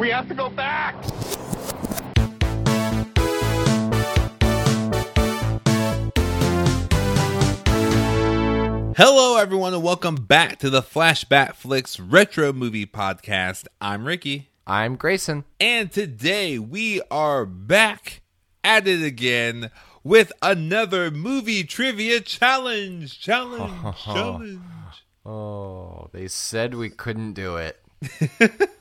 We have to go back! Hello, everyone, and welcome back to the Flashback Flicks Retro Movie Podcast. I'm Ricky, I'm Grayson. and today we are back at it again with another movie trivia challenge. Challenge, challenge. Oh, they said we couldn't do it.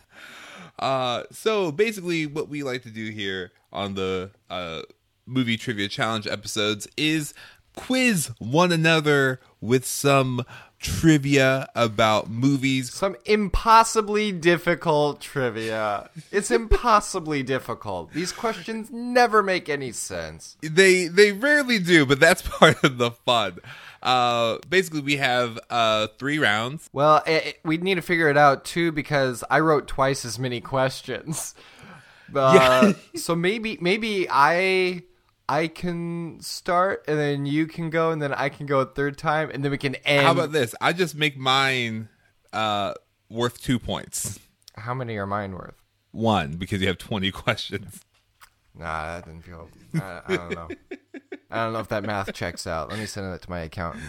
Uh, so basically, what we like to do here on the uh, movie trivia challenge episodes is quiz one another with some trivia about movies. Some impossibly difficult trivia. It's impossibly difficult. These questions never make any sense. They they rarely do, but that's part of the fun. Uh, basically, we have uh three rounds. Well, it, it- we need to figure it out too because I wrote twice as many questions. Uh, so maybe maybe I I can start and then you can go and then I can go a third time and then we can end. How about this? I just make mine uh worth two points. How many are mine worth? One because you have twenty questions. Nah, that didn't feel. I, I don't know. I don't know if that math checks out. Let me send that to my accountant.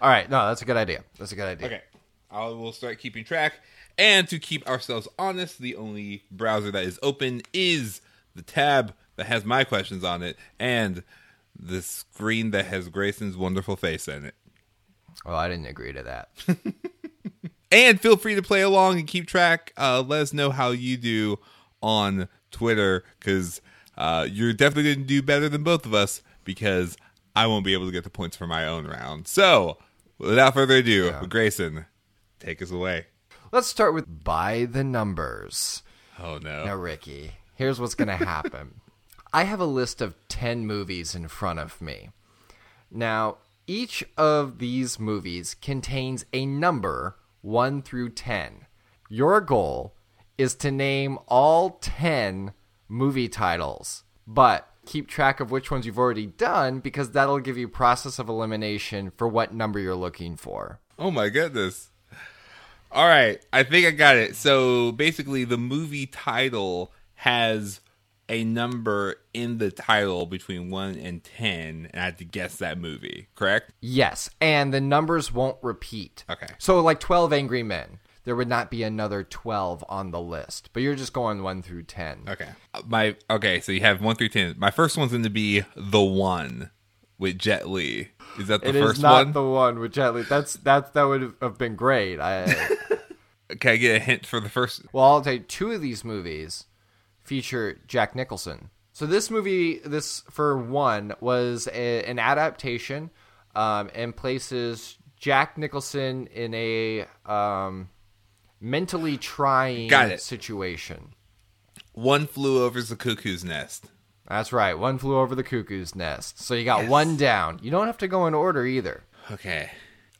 All right, no, that's a good idea. That's a good idea. Okay. I will start keeping track. And to keep ourselves honest, the only browser that is open is the tab that has my questions on it and the screen that has Grayson's wonderful face in it. Well, I didn't agree to that. And feel free to play along and keep track. Uh, let us know how you do on Twitter because uh, you're definitely going to do better than both of us because I won't be able to get the points for my own round. So, without further ado, Grayson, take us away. Let's start with by the numbers. Oh, no. Now, Ricky, here's what's going to happen. I have a list of 10 movies in front of me. Now, each of these movies contains a number 1 through 10. Your goal is to name all 10 movie titles, but keep track of which ones you've already done because that'll give you process of elimination for what number you're looking for. Oh my goodness. All right, I think I got it. So basically, the movie title has a number in the title between 1 and 10, and I have to guess that movie, correct? Yes, and the numbers won't repeat. Okay. So, like 12 Angry Men, there would not be another 12 on the list, but you're just going 1 through 10. Okay. Uh, My okay, so you have 1 through 10. My first one's going to be The One with Jet Li. Is that the It is first not one? the one with Jet Li. That's that that would have been great. I Can I get a hint for the first? well, I'll you, two of these movies feature Jack Nicholson. So this movie, this for one, was a, an adaptation um, and places Jack Nicholson in a um, mentally trying Got it. situation. One flew over the cuckoo's nest. That's right. One flew over the cuckoo's nest. So you got one down. You don't have to go in order either. Okay.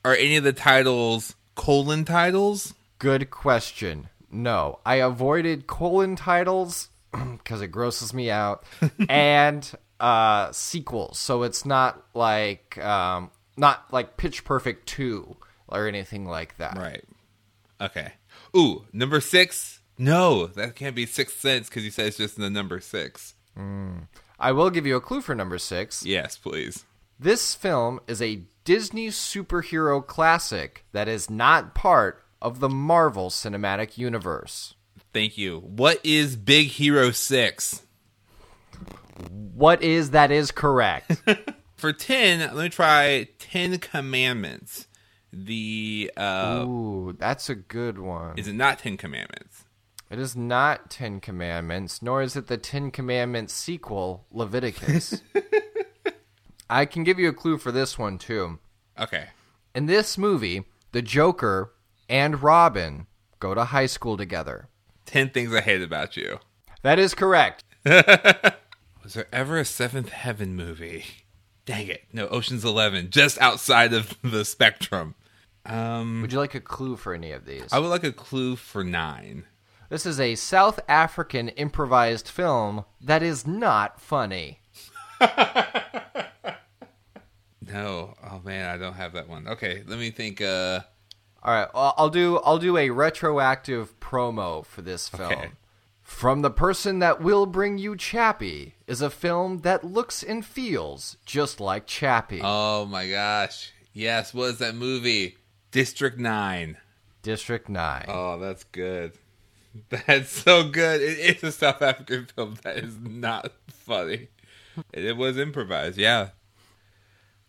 Are any of the titles colon titles? Good question. No, I avoided colon titles because it grosses me out, and uh, sequels. So it's not like um, not like Pitch Perfect two or anything like that. Right. Okay. Ooh, number six. No, that can't be Sixth Sense because you said it's just the number six. Mm. I will give you a clue for number six. Yes, please. This film is a Disney superhero classic that is not part of the Marvel Cinematic Universe. Thank you. What is Big Hero Six? What is that is correct. For ten, let me try Ten Commandments. The uh, Ooh, that's a good one. is it not Ten Commandments? It is not Ten Commandments, nor is it the Ten Commandments sequel, Leviticus. I can give you a clue for this one, too. Okay. In this movie, the Joker and Robin go to high school together. Ten things I hate about you. That is correct. Was there ever a Seventh Heaven movie? Dang it! No, Ocean's Eleven, just outside of the spectrum. Um, Would you like a clue for any of these? I would like a clue for nine. This is a South African improvised film that is not funny. No, oh man, I don't have that one. Okay, let me think. Uh, All right, I'll do I'll do a retroactive promo for this film. Okay. From the Person That Will Bring You Chappie is a film that looks and feels just like Chappie. Oh my gosh. Yes, what is that movie? District 9. District 9. Oh, that's good. That's so good. It is a South African film that is not funny. It was improvised, yeah.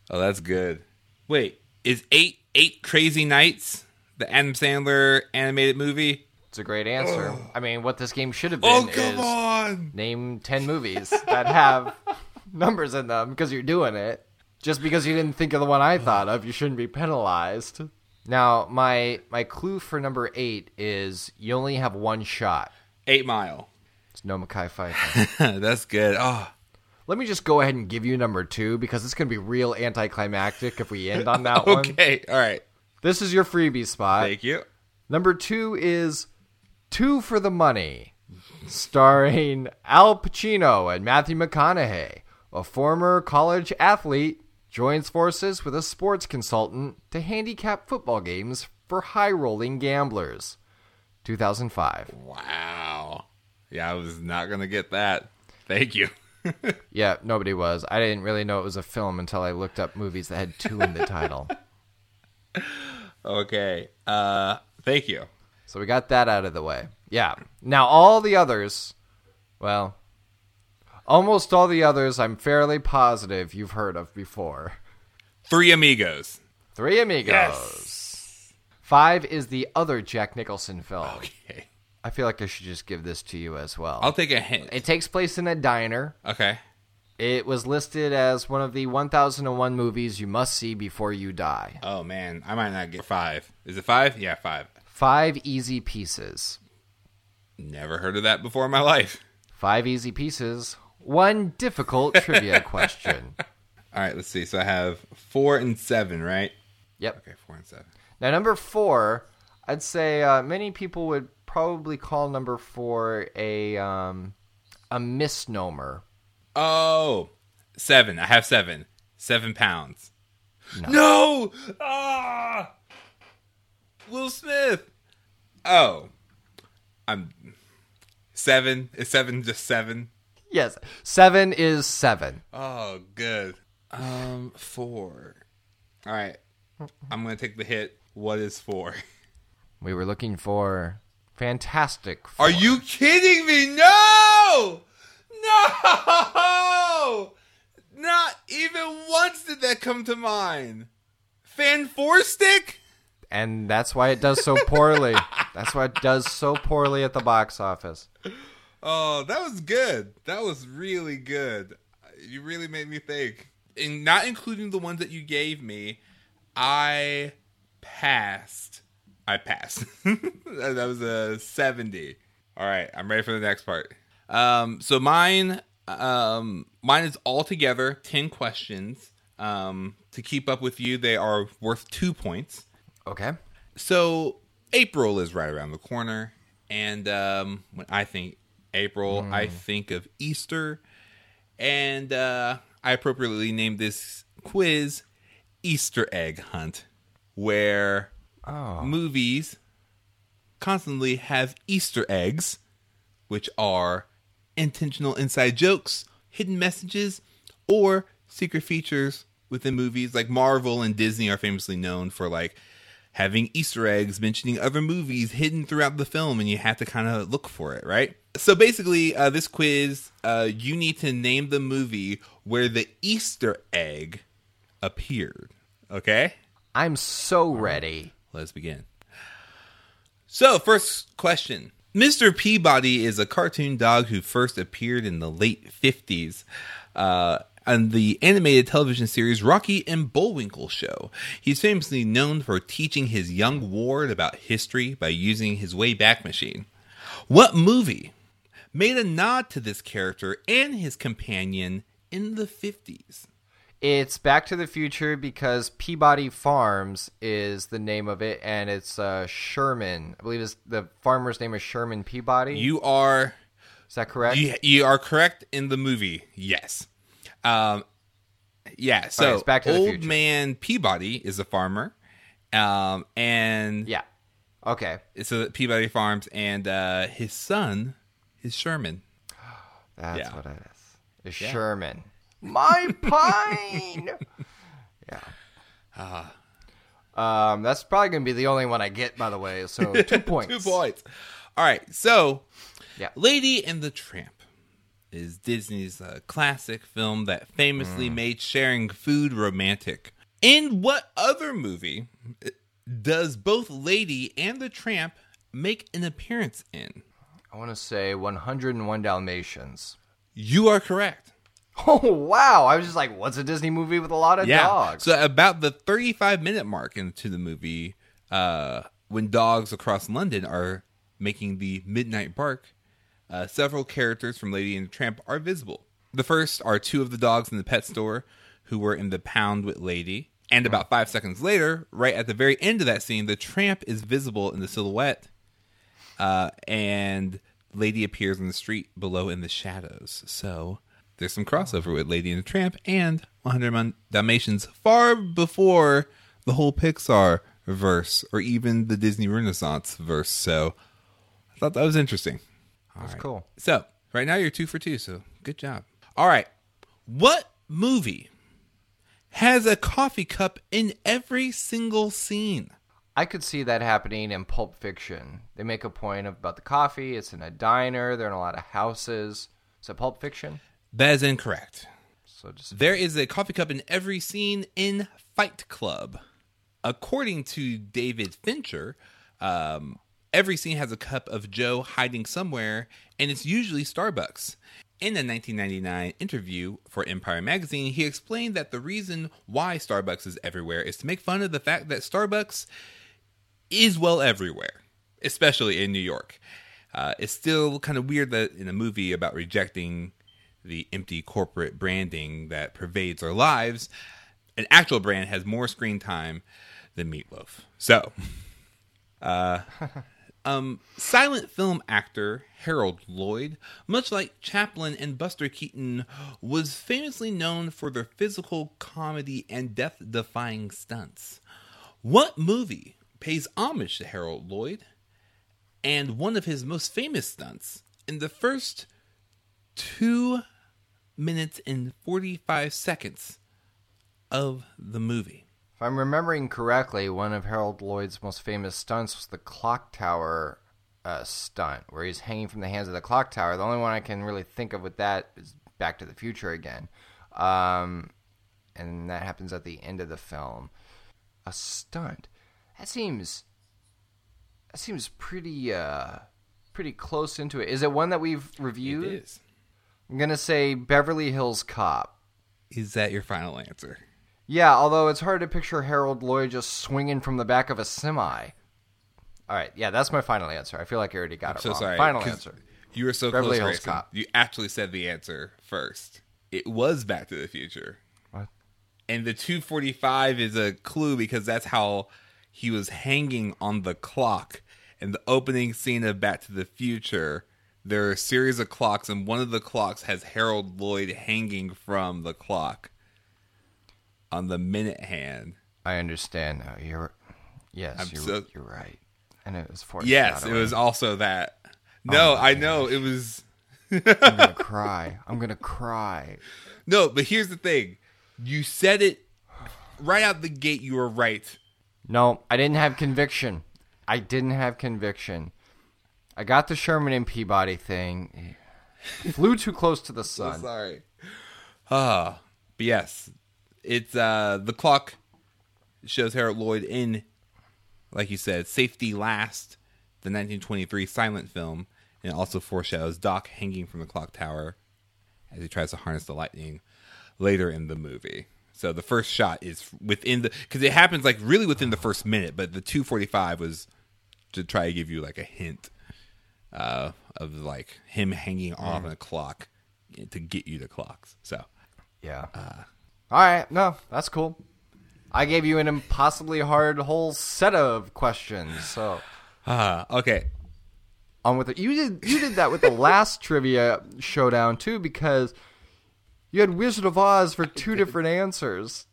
Oh, that's good. Wait, is eight eight crazy nights the Adam Sandler animated movie? It's a great answer. Oh. I mean, what this game should have Oh, been come is on! name 10 movies that have numbers in them because you're doing it. Just because you didn't think of the one I thought of, you shouldn't be penalized. Now, my my clue for number 8 is you only have one shot. Eight Mile. It's no Mekhi Phifer. that's good. Oh, Let me just go ahead and give you number 2 because it's going to be real anticlimactic if we end on that one. okay. All right. This is your freebie spot. Thank you. Number two is Two for the Money, starring Al Pacino and Matthew McConaughey. A former college athlete joins forces with a sports consultant to handicap football games for high rolling gamblers. 2005. Wow. Yeah, I was not gonna get that. Thank you. Yeah, nobody was. I didn't really know it was a film until I looked up movies that had two in the title. okay. Uh, thank you. So we got that out of the way. Yeah. Now all the others, well, almost all the others I'm fairly positive you've heard of before. Three Amigos. Three Amigos. Yes. Five is the other Jack Nicholson film. Okay. I feel like I should just give this to you as well. I'll take a hint. it takes place in a diner. Okay. It was listed as one of the 1001 movies you must see before you die. Oh man, I might not get five. Is it five? Yeah, five. Five easy pieces. Never heard of that before in my life. Five easy pieces. One difficult trivia question. All right, let's see. So I have four and seven, right? Yep. Okay, four and seven. Now, number four, I'd say uh, many people would probably call number four a um, a misnomer. Oh, seven. I have seven. Seven pounds. No. Ah. Will Smith. Oh, I'm seven. Is seven just seven? Yes, seven is seven. Oh, good. Um, four. All right. I'm gonna take the hit. What is four? We were looking for fantastic. Four. Are you kidding me? No! No! Not even once did that come to mind. Fan four stick? And that's why it does so poorly. that's why it does so poorly at the box office. Oh, that was good. That was really good. You really made me think. And not including the ones that you gave me, I passed. I passed. that was a 70. All right, I'm ready for the next part. Um, so mine, um, mine is altogether 10 questions. Um, to keep up with you, they are worth two points. Okay. So April is right around the corner, and um, when I think April, I think of Easter, and uh, I appropriately named this quiz Easter Egg Hunt, where Oh. movies constantly have Easter eggs, which are intentional inside jokes, hidden messages, or secret features within movies. Like Marvel and Disney are famously known for like having Easter eggs mentioning other movies hidden throughout the film, and you have to kind of look for it, right? So basically, uh, this quiz, uh, you need to name the movie where the Easter egg appeared. Okay? I'm so ready. Let's begin. So, first question. Mr. Peabody is a cartoon dog who first appeared in the late 50s uh, on the animated television series Rocky and Bullwinkle Show. He's famously known for teaching his young ward about history by using his Wayback Machine. What movie made a nod to this character and his companion in the 50s? It's Back to the Future because Peabody Farms is the name of it, and it's uh, Sherman. I believe it's, the farmer's name is Sherman Peabody. You are is that correct? You, you are correct in the movie. Yes. Um, yeah. So Alright, it's Back to old Future. man Peabody is a farmer, um, and yeah. Okay. so Peabody Farms, and uh, his son is Sherman. That's Yeah. what it is. It's Sherman. My pine. yeah. Um, that's probably gonna be the only one I get, by the way. So two points. Two points. All right. So, Yeah. Lady and the Tramp is Disney's uh, classic film that famously Mm. made sharing food romantic. In what other movie uh, does both Lady and the Tramp make an appearance in? I want to say 101 Dalmatians. You are correct. Oh wow! I was just like, "What's a Disney movie with a lot of dogs?" So about the 35 minute mark into the movie, uh, when dogs across London are making the midnight bark, uh, several characters from Lady and the Tramp are visible. The first are two of the dogs in the pet store who were in the pound with Lady. And about five seconds later, right at the very end of that scene, the tramp is visible in the silhouette, uh, and Lady appears in the street below in the shadows. So there's some crossover with Lady and the Tramp and 100 Dalmatians far before the whole Pixar verse or even the Disney Renaissance verse. So I thought that was interesting. That's cool. So right now you're two for two. So good job. All right, what movie has a coffee cup in every single scene? I could see that happening in Pulp Fiction. They make a point about the coffee. It's in a diner. They're in a lot of houses. Is it Pulp Fiction? That is incorrect. So just There is a coffee cup in every scene in Fight Club. According to David Fincher, um, every scene has a cup of Joe hiding somewhere, and it's usually Starbucks. In a 1999 interview for Empire Magazine, he explained that the reason why Starbucks is everywhere is to make fun of the fact that Starbucks is well everywhere, especially in New York. Uh, it's still kind of weird that in a movie about rejecting the empty corporate branding that pervades our lives, an actual brand has more screen time than Meatloaf. So, uh, um, silent film actor Harold Lloyd, much like Chaplin and Buster Keaton, was famously known for their physical comedy and death-defying stunts. What movie pays homage to Harold Lloyd? And one of his most famous stunts in the first two minutes and 45 seconds of the movie. If I'm remembering correctly, one of Harold Lloyd's most famous stunts was the clock tower uh, stunt, where he's hanging from the hands of the clock tower. The only one I can really think of with that is Back to the Future again. Um, and that happens at the end of the film. A stunt. That seems. That seems pretty. Uh, pretty close into it. Is it one that we've reviewed? It is. I'm gonna say Beverly Hills Cop. Is that your final answer? Yeah, although it's hard to picture Harold Lloyd just swinging from the back of a semi. All right, yeah, that's my final answer. I feel like I already got it So wrong. sorry. Final answer. You were so Beverly close, Hills Grayson. Cop. You actually said the answer first. It was Back to the Future. What? And the 245 is a clue because that's how he was hanging on the clock. In the opening scene of Back to the Future, there are a series of clocks, and one of the clocks has Harold Lloyd hanging from the clock on the minute hand. I understand now. You're yes, I'm you're, so- you're right. And it was for Yes, it was also that. Oh no, I know it was. I'm gonna cry. I'm gonna cry. No, but here's the thing. You said it right out the gate. You were right. No, I didn't have conviction. I didn't have conviction. I got the Sherman and Peabody thing. Flew too close to the sun. Sorry. Ah, but yes, it's uh the clock shows Harold Lloyd in, like you said, Safety Last, the 1923 silent film, and it also foreshadows Doc hanging from the clock tower as he tries to harness the lightning later in the movie. So the first shot is within the because it happens like really within the first minute, but the 245 was to try to give you like a hint uh, of like him hanging on a clock to get you the clocks. So Yeah. All right. No, that's cool. I gave you an impossibly hard whole set of questions. So ah okay. on with it. You did you did that with the last trivia showdown too because you had Wizard of Oz for two different answers.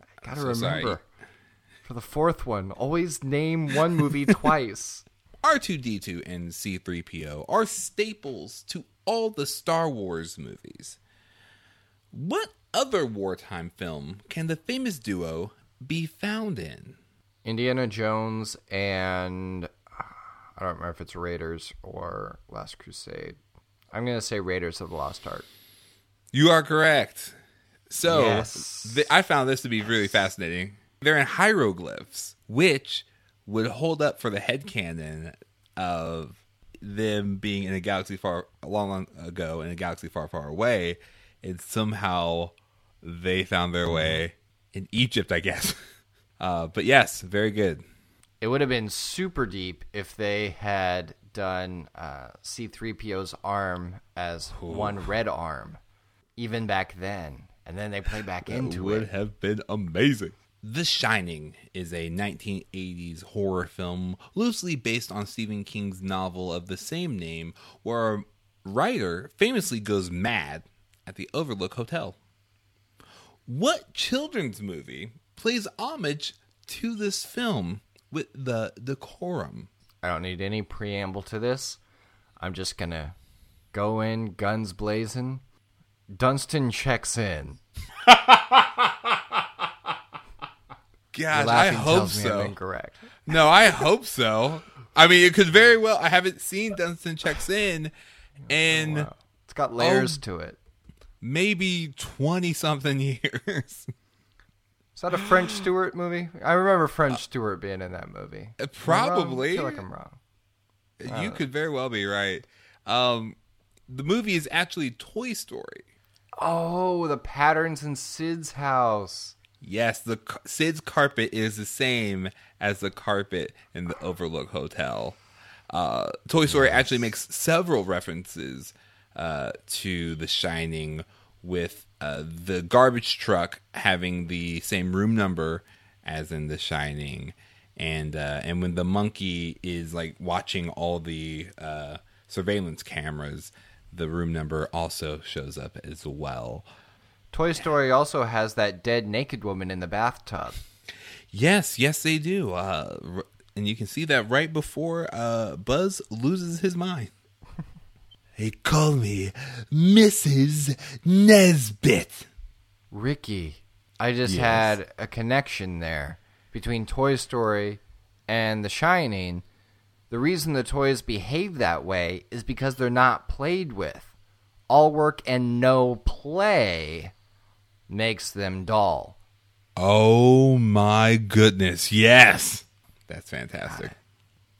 I gotta so sorry. remember for the fourth one. Always name one movie twice. R2D2 and C3PO are staples to all the Star Wars movies. What other wartime film can the famous duo be found in? Indiana Jones and uh, I don't remember if it's Raiders or Last Crusade. I'm gonna say Raiders of the Lost Ark. You are correct. So Yes. th- I found this to be really fascinating. They're in hieroglyphs, which would hold up for the headcanon of them being in a galaxy far long, long ago in a galaxy far, far away, and somehow they found their way in Egypt, I guess. Uh, but yes, very good. It would have been super deep if they had done uh, C3PO's arm as one red arm, even back then, and then they play back into would it. Would have been amazing. The Shining is a 1980s horror film loosely based on Stephen King's novel of the same name, where a writer famously goes mad at the Overlook Hotel. What children's movie plays homage to this film with the decorum? I don't need any preamble to this. I'm just gonna go in guns blazing. Dunston checks in. Gosh, I hope tells me I'm so. incorrect. No, I hope so. I mean, it could very well. I haven't seen Dunston checks in, and Wow. It's got layers Oh. to it. maybe 20 something years. Is that a French Stewart movie? I remember French Stewart being in that movie. Am Probably. I feel like I'm wrong. you could very well be right. Um, the movie is actually Toy Story. Oh, the patterns in Sid's house. Yes, the Sid's carpet is the same as the carpet in the Overlook Hotel. Uh, Toy Story actually makes several references uh, to The Shining, with uh, the garbage truck having the same room number as in The Shining, and uh, and when the monkey is like watching all the uh, surveillance cameras, the room number also shows up as well. Toy Story also has that dead naked woman in the bathtub. Yes, yes, they do. Uh, and you can see that right before uh, Buzz loses his mind. they call me Mrs. Nesbit. Ricky, I just Yes. had a connection there between Toy Story and The Shining. The reason the toys behave that way is because they're not played with. All work and no play makes them dull. Oh my goodness, yes. That's fantastic.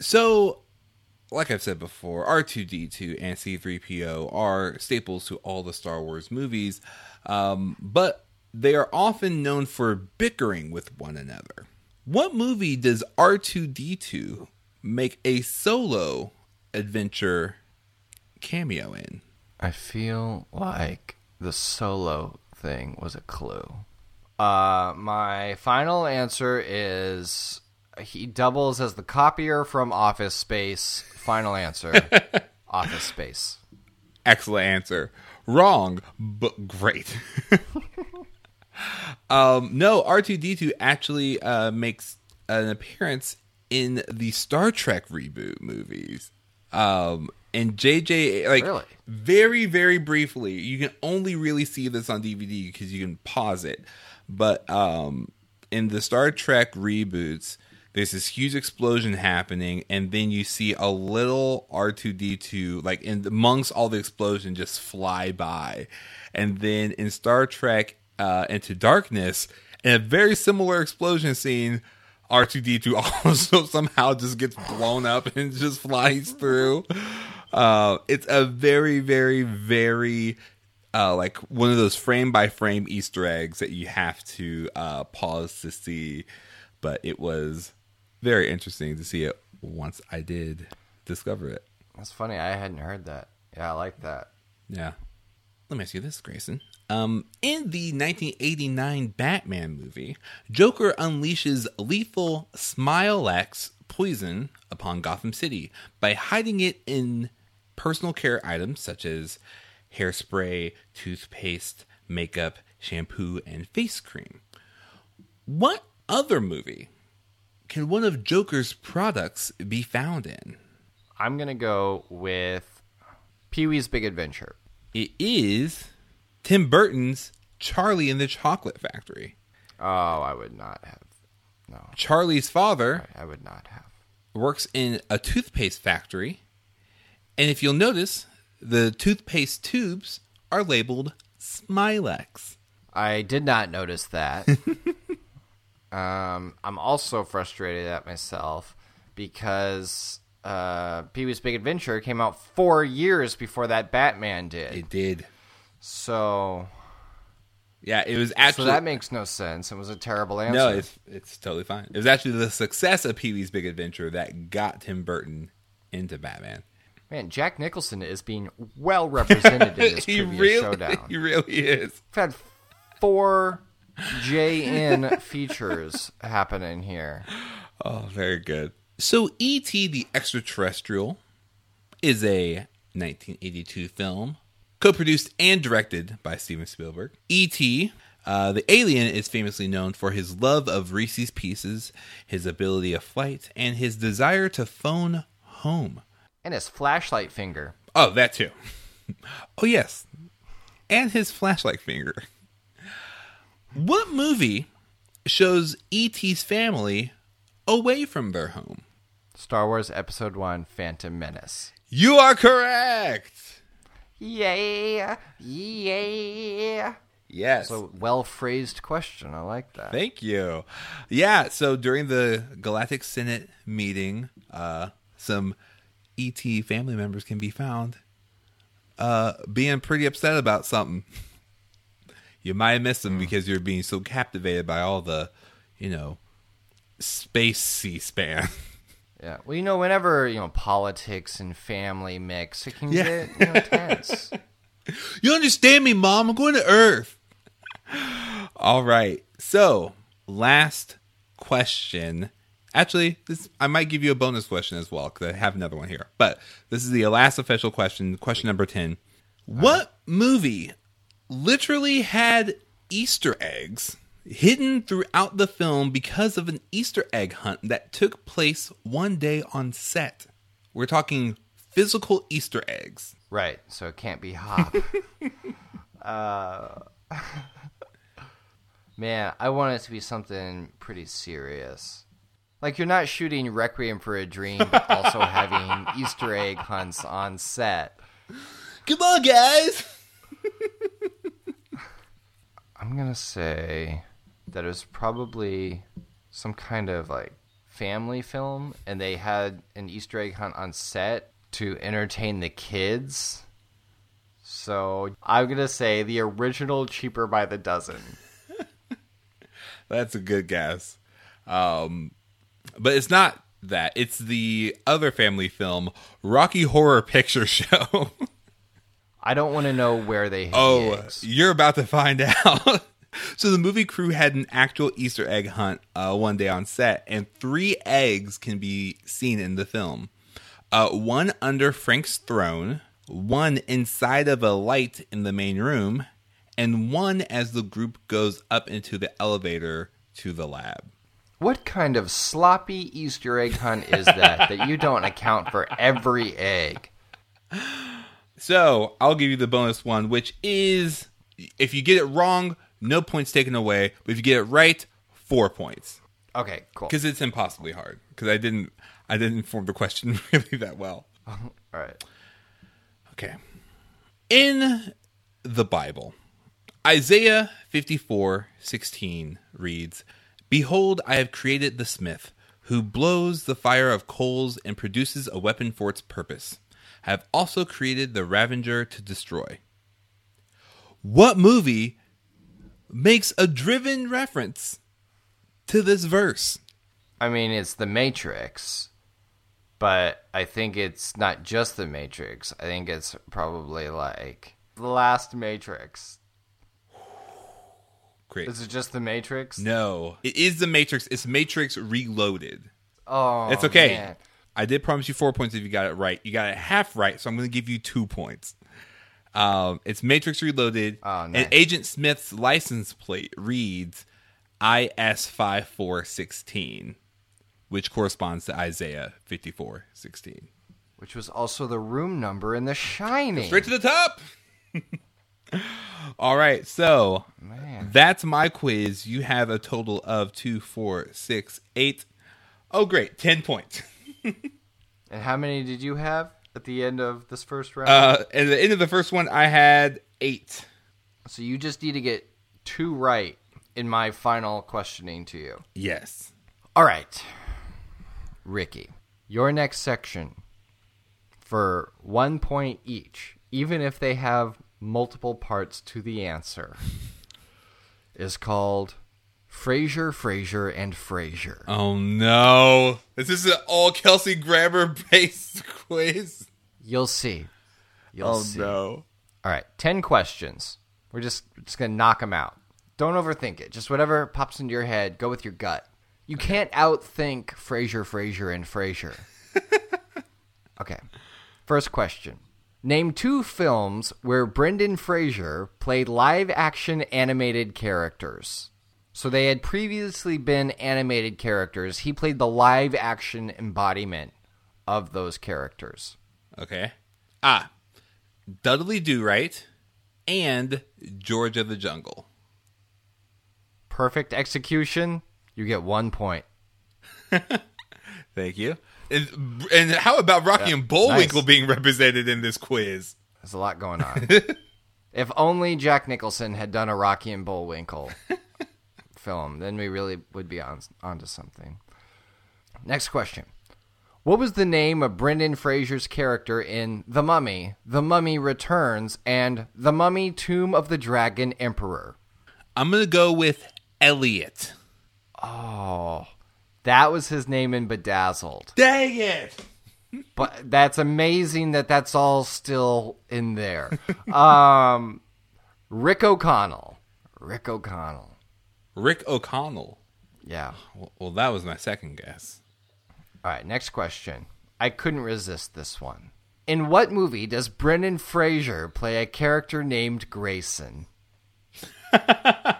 So, like I've said before, R2D2 and C3PO are staples to all the Star Wars movies, um, but they are often known for bickering with one another. What movie does R2D2 make a solo adventure cameo in? I feel like the solo thing was a clue. Uh, my final answer is he doubles as the copier from Office Space. Final answer, Office Space. Excellent answer. Wrong, but great. um, no, R2D2 actually uh, makes an appearance in the Star Trek reboot movies. Um, and JJ, like, Really? very, very briefly, you can only really see this on DVD because you can pause it. But um, in the Star Trek reboots, there's this huge explosion happening, and then you see a little R2D2, like in amongst all the explosion, just fly by. And then in Star Trek uh, Into Darkness, in a very similar explosion scene, R2D2 also somehow just gets blown up and just flies through. Uh, it's a very, very, very uh, like one of those frame by frame Easter eggs that you have to uh, pause to see. But it was very interesting to see it once I did discover it. That's funny. I hadn't heard that. Yeah, I like that. Yeah. Let me ask you this, Grayson. Um, in the 1989 Batman movie, Joker unleashes lethal Smylex poison upon Gotham City by hiding it in personal care items such as hairspray, toothpaste, makeup, shampoo, and face cream. What other movie can one of Joker's products be found in? I'm gonna go with Pee Wee's Big Adventure. It is Tim Burton's Charlie and the Chocolate Factory. Oh, I would not have. No, Charlie's father I would not have. works in a toothpaste factory, and if you'll notice, the toothpaste tubes are labeled Smylex. I did not notice that. um, I'm also frustrated at myself because uh, Pee Wee's Big Adventure came out four years before that Batman did. It did. So, Yeah, it was so actually that makes no sense. It was a terrible answer. no, it's it's totally fine. It was actually the success of Pee Wee's Big Adventure that got Tim Burton into Batman. Man, Jack Nicholson is being well represented in this he trivia really, showdown. he really is. We've had four JN features happening here. Oh, very good. So, E.T. the Extraterrestrial is a 1982 film, co produced and directed by Steven Spielberg. E.T., uh, the alien, is famously known for his love of Reese's Pieces, his ability of flight, and his desire to phone home. And his flashlight finger. Oh, that too. oh, yes. And his flashlight finger. What movie shows E.T.'s family away from their home? Star Wars Episode 1 Phantom Menace. You are correct. Yeah, yeah. Yes. So well phrased question. I like that. Thank you. Yeah, so during the Galactic Senate meeting, uh, some ET family members can be found uh, being pretty upset about something. You might have missed them because you're being so captivated by all the, you know, space C-SPAN. Yeah. Well, you know, whenever you know politics and family mix, it can Yeah. get you know, tense. You understand me, Mom? I'm going to Earth. All right. So, last question. Actually, this I might give you a bonus question as well because I have another one here. But this is the last official question. Question number ten. What movie literally had Easter eggs hidden throughout the film because of an Easter egg hunt that took place one day on set? We're talking physical Easter eggs. right. So it can't be Hop. uh, man, I want it to be something pretty serious. Like you're not shooting Requiem for a Dream, but also having Easter egg hunts on set. Come on, guys. I'm gonna say that it was probably some kind of like family film, and they had an Easter egg hunt on set to entertain the kids. So I'm gonna say the original Cheaper by the Dozen. That's a good guess. Um, but it's not that. It's the other family film, Rocky Horror Picture Show. I don't want to know where they hid the oh, you're about to find out. So the movie crew had an actual Easter egg hunt uh, one day on set, and three eggs can be seen in the film. Uh, one under Frank's throne, one inside of a light in the main room, and one as the group goes up into the elevator to the lab. What kind of sloppy Easter egg hunt is that that you don't account for every egg? So I'll give you the bonus one, which is if you get it wrong, no points taken away. But if you get it right, four points Okay, cool. because it's impossibly hard. Because I didn't, I didn't form the question really that well. All right. Okay, in the Bible, Isaiah fifty four sixteen reads, "Behold, I have created the smith." Who blows the fire of coals and produces a weapon for its purpose? I have also created the Ravenger to destroy. What movie makes a driven reference to this verse? I mean, it's the Matrix, but I think it's not just the Matrix. I think it's probably like the last Matrix. Great. Is it just the Matrix? No, it is the Matrix. It's Matrix Reloaded. Oh, It's okay. man. I did promise you four points if you got it right. You got it half right, so I'm going to give you two points. Um, it's Matrix Reloaded, Oh, nice. and Agent Smith's license plate reads IS5416, which corresponds to Isaiah 5416. which was also the room number in The Shining. Straight to the top. All right, so Man. that's my quiz. You have a total of two, four, six, eight. Oh, great, ten points. And how many did you have at the end of this first round? Uh, at the end of the first one, I had eight. so you just need to get two right in my final questioning to you. Yes. All right. Ricky, your next section for one point each, even if they have multiple parts to the answer, is called Frasier, Frasier, and Frasier. Oh no! Is this an all Kelsey Grammer based quiz? You'll see. You'll Oh see. no! All right, 10 questions. We're just just going to knock them out. Don't overthink it. Just whatever pops into your head, go with your gut. You can't outthink Frasier, Frasier, and Frasier. okay. First question. Name two films where Brendan Fraser played live action animated characters. So they had previously been animated characters. He played the live action embodiment of those characters. Okay. Ah, Dudley Do Right and George of the Jungle. Perfect execution, you get one point. Thank you. And, and how about Rocky and Bullwinkle nice. being represented in this quiz? There's a lot going on. if only Jack Nicholson had done a Rocky and Bullwinkle film, then we really would be on onto something. Next question. What was the name of Brendan Fraser's character in The Mummy, The Mummy Returns, and The Mummy Tomb of the Dragon Emperor? I'm gonna go with Elliot. Oh, that was his name in Bedazzled. Dang it! But that's amazing that that's all still in there. um, Rick O'Connell. Rick O'Connell. Rick O'Connell. Yeah. Well, well, that was my second guess. All right, next question. I couldn't resist this one. In what movie does Brendan Fraser play a character named Grayson?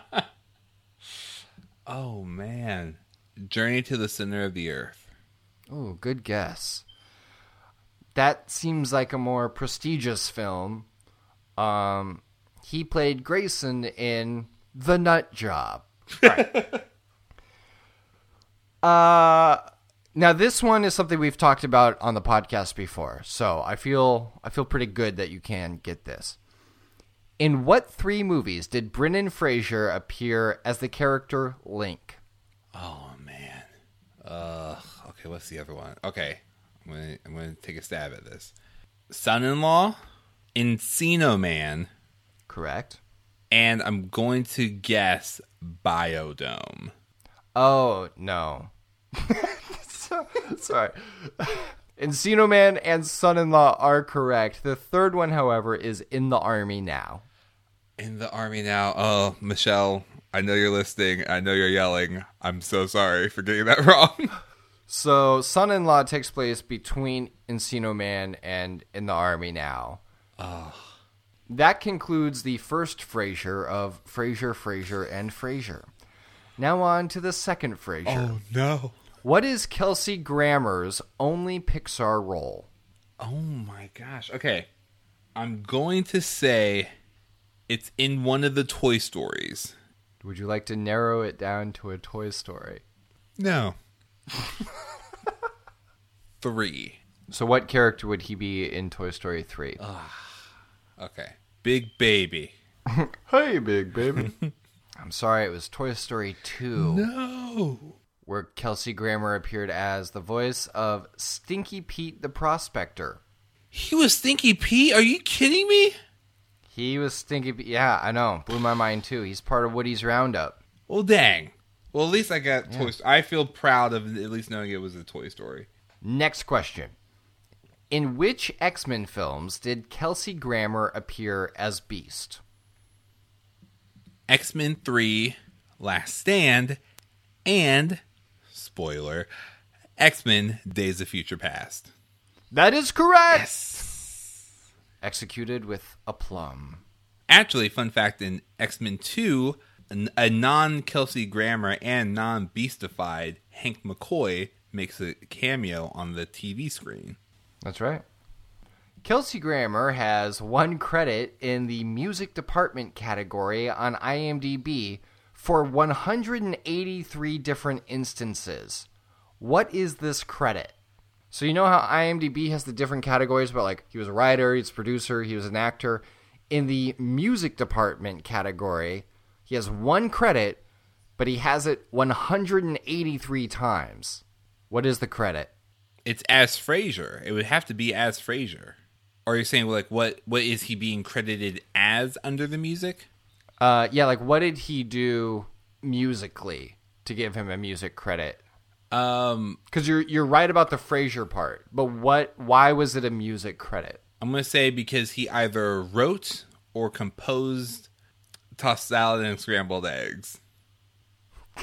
Oh man, Journey to the Center of the Earth. Oh, good guess. That seems like a more prestigious film. Um, he played Grayson in The Nut Job. Right. uh, now this one is something we've talked about on the podcast before, so I feel I feel pretty good that you can get this. In what three movies did Brendan Fraser appear as the character Link? Oh man. Uh, okay. What's the other one? Okay, I'm gonna I'm gonna take a stab at this. Son-in-law, Encino Man, Correct. And I'm going to guess Bio-Dome. Oh no. So- Sorry. Encino Man and Son-in-Law are correct. The third one, however, is in the army now. In the army now. Oh, Michelle, I know you're listening. I know you're yelling. I'm so sorry for getting that wrong. So, Son-in-Law takes place between Encino Man and in the army now. That concludes the first Frasier of Frasier, Frasier, and Frasier. Now on to the second Frasier. Oh no. What is Kelsey Grammer's only Pixar role? Oh my gosh. Okay. I'm going to say it's in one of the Toy Stories. Would you like to narrow it down to a Toy Story? No. Three. So, what character would he be in Toy Story 3? Okay. Big Baby. hey, big baby. I'm sorry, it was Toy Story 2, No. where Kelsey Grammer appeared as the voice of Stinky Pete the Prospector. He was Stinky Pete? Are you kidding me? He was Stinky Pete. Yeah, I know. Blew my mind, too. He's part of Woody's Roundup. Well, dang. Well, at least I got Toy Story. I feel proud of at least knowing it was a Toy Story. Next question. In which X Men films did Kelsey Grammer appear as Beast? X Men 3, Last Stand, and, spoiler, X Men Days of Future Past. That is correct! Yes. Executed with aplomb. Actually, fun fact in X Men 2, a non Kelsey Grammer and non Beastified Hank McCoy makes a cameo on the TV screen. That's right. Kelsey Grammer has one credit in the music department category on IMDb for 183 different instances. What is this credit? So you know how IMDb has the different categories but like he was a writer, he's a producer, he was an actor. In the music department category, he has one credit, but he has it 183 times. What is the credit? It's as Frasier. It would have to be as Frasier. Or you're saying like what what is he being credited as under the music? Uh, yeah, like what did he do musically to give him a music credit? Um, Because you're you're right about the Frasier part, but what? Why was it a music credit? I'm gonna say because he either wrote or composed tossed salad and scrambled eggs.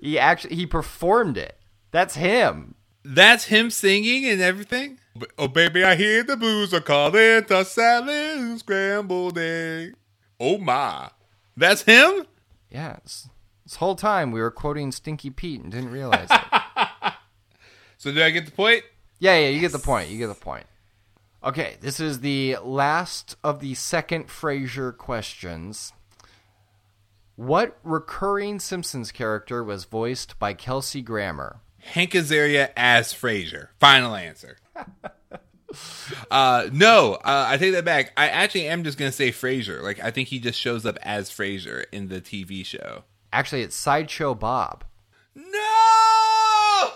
He actually he performed it. That's him. That's him singing and everything. Oh baby, I hear the blues are calling tossed salad and scrambled egg. Oh my, that's him. Yeah. This, this whole time we were quoting Stinky Pete and didn't realize it. So did I get the point? Yeah, yeah, you get the point. You get the point. Okay, this is the last of the second Frasier questions. What recurring Simpsons character was voiced by Kelsey Grammer? Hank Azaria as Frasier. Final answer. uh, no, uh, I take that back. I actually am just gonna say Frasier. Like I think he just shows up as Frasier in the TV show. Actually, it's Sideshow Bob. No.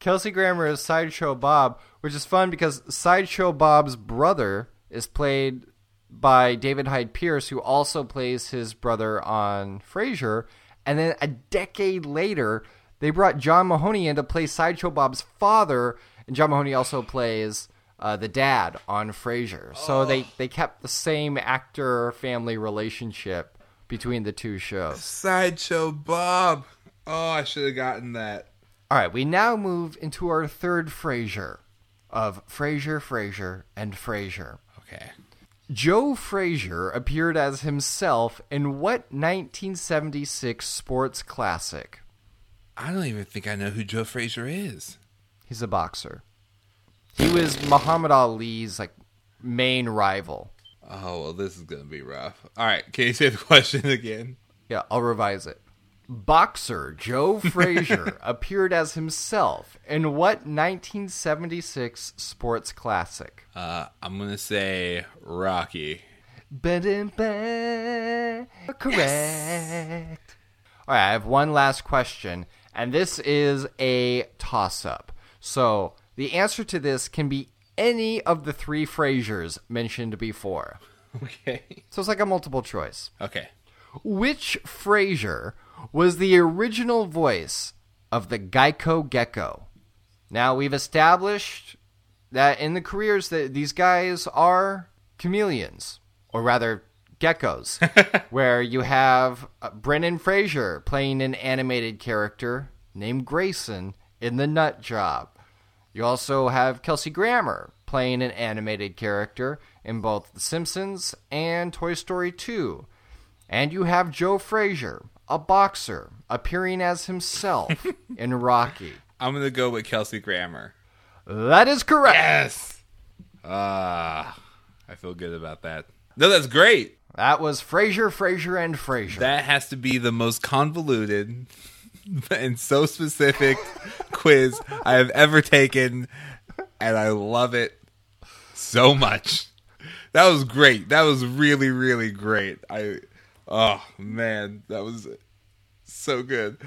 Kelsey Grammer is Sideshow Bob, which is fun because Sideshow Bob's brother is played by David Hyde Pierce, who also plays his brother on Frasier. And then a decade later, they brought John Mahoney in to play Sideshow Bob's father, and John Mahoney also plays uh, the dad on Frasier. So they, they kept the same actor family relationship between the two shows. Sideshow Bob. Oh, I should have gotten that. All right, we now move into our third Frasier of Frasier, Frasier, and Frasier. Okay. Joe Frazier appeared as himself in what 1976 sports classic? I don't even think I know who Joe Frazier is. He's a boxer. He was Muhammad Ali's like main rival. Oh well, this is gonna be rough. All right, can you say the question again? Yeah, I'll revise it. Boxer Joe Frazier appeared as himself in what 1976 sports classic? Uh, I'm gonna say Rocky. Ba-dum-ba. Correct. All right, I have one last question, and this is a toss up. So the answer to this can be any of the three Frasers mentioned before. Okay. So it's like a multiple choice. Okay. Which Frasier was the original voice of the Geico Gecko? Now we've established that in the careers that these guys are chameleons, or rather geckos, where you have Brennan Brendan Fraser playing an animated character named Grayson in The Nut Job. You also have Kelsey Grammer playing an animated character in both The Simpsons and Toy Story 2. And you have Joe Frazier, a boxer, appearing as himself in Rocky. I'm gonna go with Kelsey Grammer. That is correct. Yes. Ah, I feel good about that. No, that's great. That was Frazier, Frazier, and Frazier. That has to be the most convoluted and so specific quiz I have ever taken, and I love it so much. That was great. That was really, really great. I, oh man, that was so good.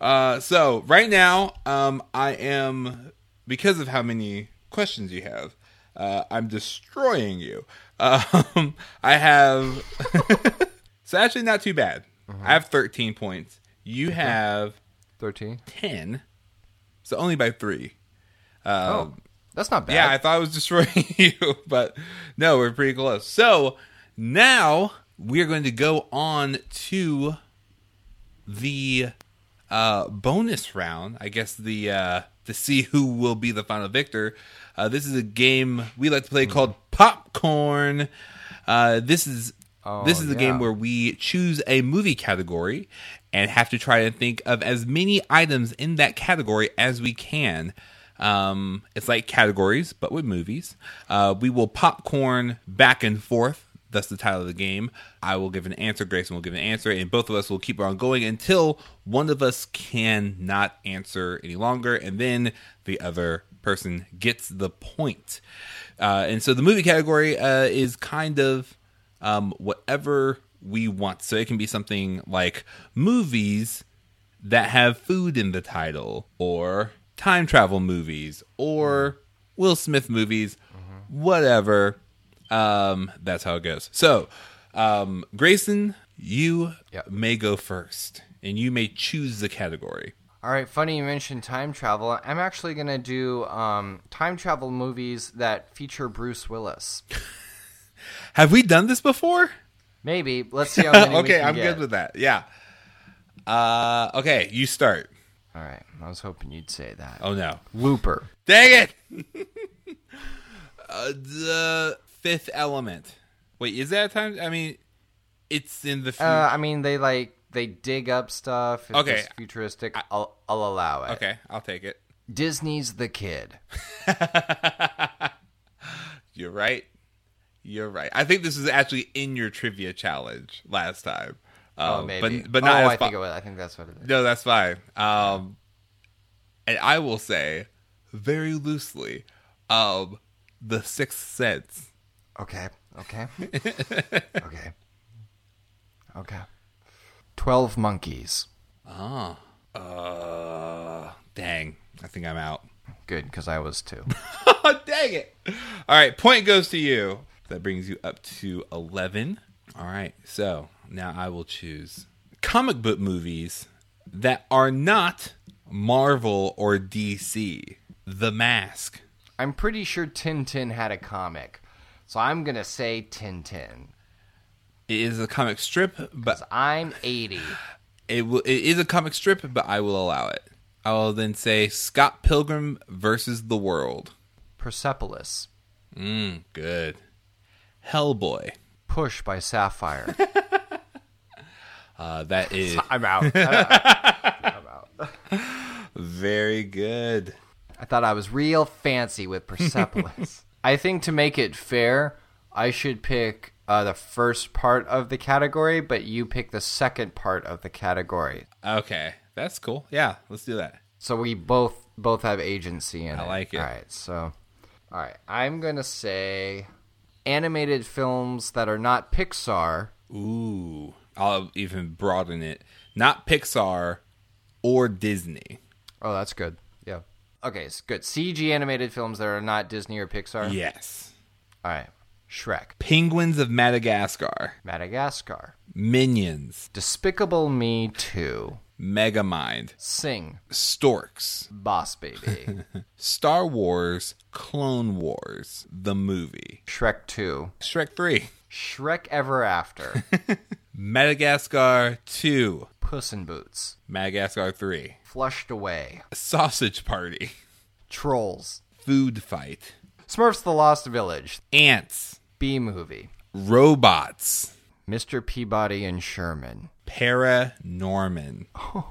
Uh, so right now, um, I am because of how many questions you have. Uh, I'm destroying you. Um, I have. so actually, not too bad. I have 13 points. You have 13. 10. So only by three. Oh, that's not bad. Yeah, I thought I was destroying you, but no, we're pretty close. So now we're going to go on to the uh, bonus round. I guess the uh, to see who will be the final victor. Uh, this is a game we like to play called Popcorn. Uh, this is Oh, this is a game where we choose a movie category and have to try to think of as many items in that category as we can. Um, it's like categories, but with movies. Uh, we will popcorn back and forth. That's the title of the game. I will give an answer. Grayson will give an answer, and both of us will keep on going until one of us cannot answer any longer, and then the other person gets the point. Uh, and so the movie category uh, is kind of um, whatever we want. So it can be something like movies that have food in the title, or time travel movies, or Will Smith movies, whatever. Um, that's how it goes. So, um, Grayson, you Yep. may go first, and you may choose the category. All right, funny you mentioned time travel. I'm actually going to do um, time travel movies that feature Bruce Willis. Have we done this before? Maybe. Let's see how many we okay, I'm get. good with that. Yeah. Uh, okay, you start. All right, I was hoping you'd say that. Oh no. Looper. Dang it! uh, the fifth element. Wait, is that a time? I mean, it's in the future. Uh, I mean, they like they dig up stuff. If Okay. it's futuristic. I'll, I'll allow it. okay, I'll take it. Disney's The Kid. You're right. You're right. I think this is actually in your trivia challenge last time. Oh, Um, maybe. But, but not oh, as I think it was. I think that's what it is. No, that's fine. Um, and I will say very loosely, um, the Sixth Sense. Okay. Okay. okay. Okay. Twelve Monkeys. Oh, uh, dang! I think I'm out. Good, because I was too. Dang it! All right, point goes to you. That brings you up to eleven. All right, so now I will choose comic book movies that are not Marvel or DC. The Mask. I'm pretty sure Tintin had a comic, so I'm gonna say Tintin. It is a comic strip, but I'm 80. It will. It is a comic strip, but I will allow it. I will then say Scott Pilgrim versus the World. Persepolis. Mm, good. Hellboy. Push by Sapphire. Uh, that is I'm out. I'm out. very good. I thought I was real fancy with Persepolis. I think to make it fair, I should pick uh, the first part of the category, but you pick the second part of the category. Okay, that's cool. Yeah, let's do that. So we both both have agency in I it. like it. All right. So, all right. I'm gonna say animated films that are not Pixar. Ooh, I'll even broaden it. Not Pixar or Disney. Oh, that's good. Okay, it's good. CG animated films that are not Disney or Pixar. Yes. All right. Shrek, Penguins of Madagascar. Madagascar, Minions. Despicable Me 2, Megamind. Sing, Storks. Boss Baby, Star Wars Clone Wars, the movie. Shrek 2, Shrek 3. Shrek Ever After, Madagascar 2. Puss in Boots, Madagascar 3. Flushed Away, Sausage Party. Trolls, Food Fight. Smurfs the Lost Village, Antz. Bee Movie, Robots. Mr. Peabody and Sherman, Paranorman.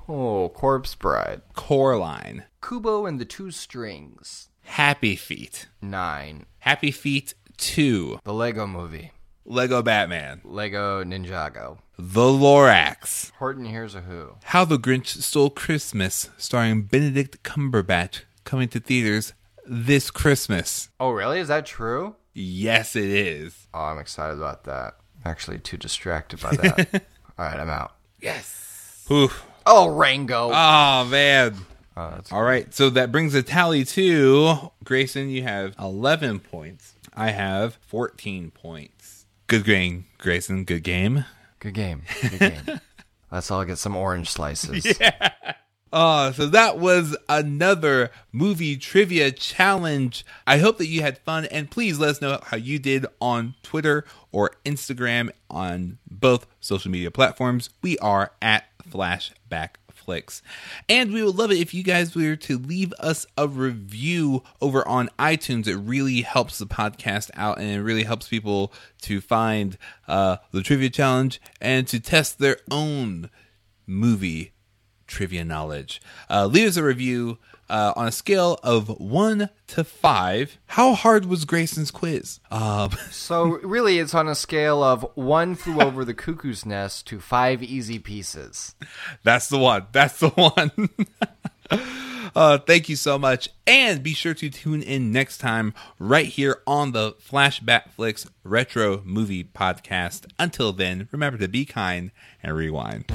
Oh, Corpse Bride, Coraline. Kubo and the Two Strings, Happy Feet. 9, Happy Feet 2. The Lego Movie, Lego Batman. Lego Ninjago, The Lorax. Horton Hears a Who, How the Grinch Stole Christmas, starring Benedict Cumberbatch, coming to theaters this Christmas. Oh, really? Is that true? Yes, it is. Oh, I'm excited about that. I'm actually too distracted by that. All right, I'm out. Yes. Oof. Oh, Rango. Oh, man. Oh, that's All right, so that brings the tally to Grayson. You have 11 points. I have 14 points. Good game, Grayson. Good game. good game. Good game. Let's all get some orange slices. Yeah. Oh, so that was another movie trivia challenge. I hope that you had fun, and please let us know how you did on Twitter or Instagram on both social media platforms. We are at Flashback Flicks. And we would love it if you guys were to leave us a review over on iTunes. It really helps the podcast out and it really helps people to find uh, the trivia challenge and to test their own movie trivia knowledge. Uh, leave us a review uh, on a scale of one to five, how hard was Grayson's quiz? Um, So really, it's on a scale of one flew over the cuckoo's nest to five easy pieces. that's the one. That's the one. Uh, thank you so much. And be sure to tune in next time right here on the Flashback Flicks Retro Movie Podcast. Until then, remember to be kind and rewind.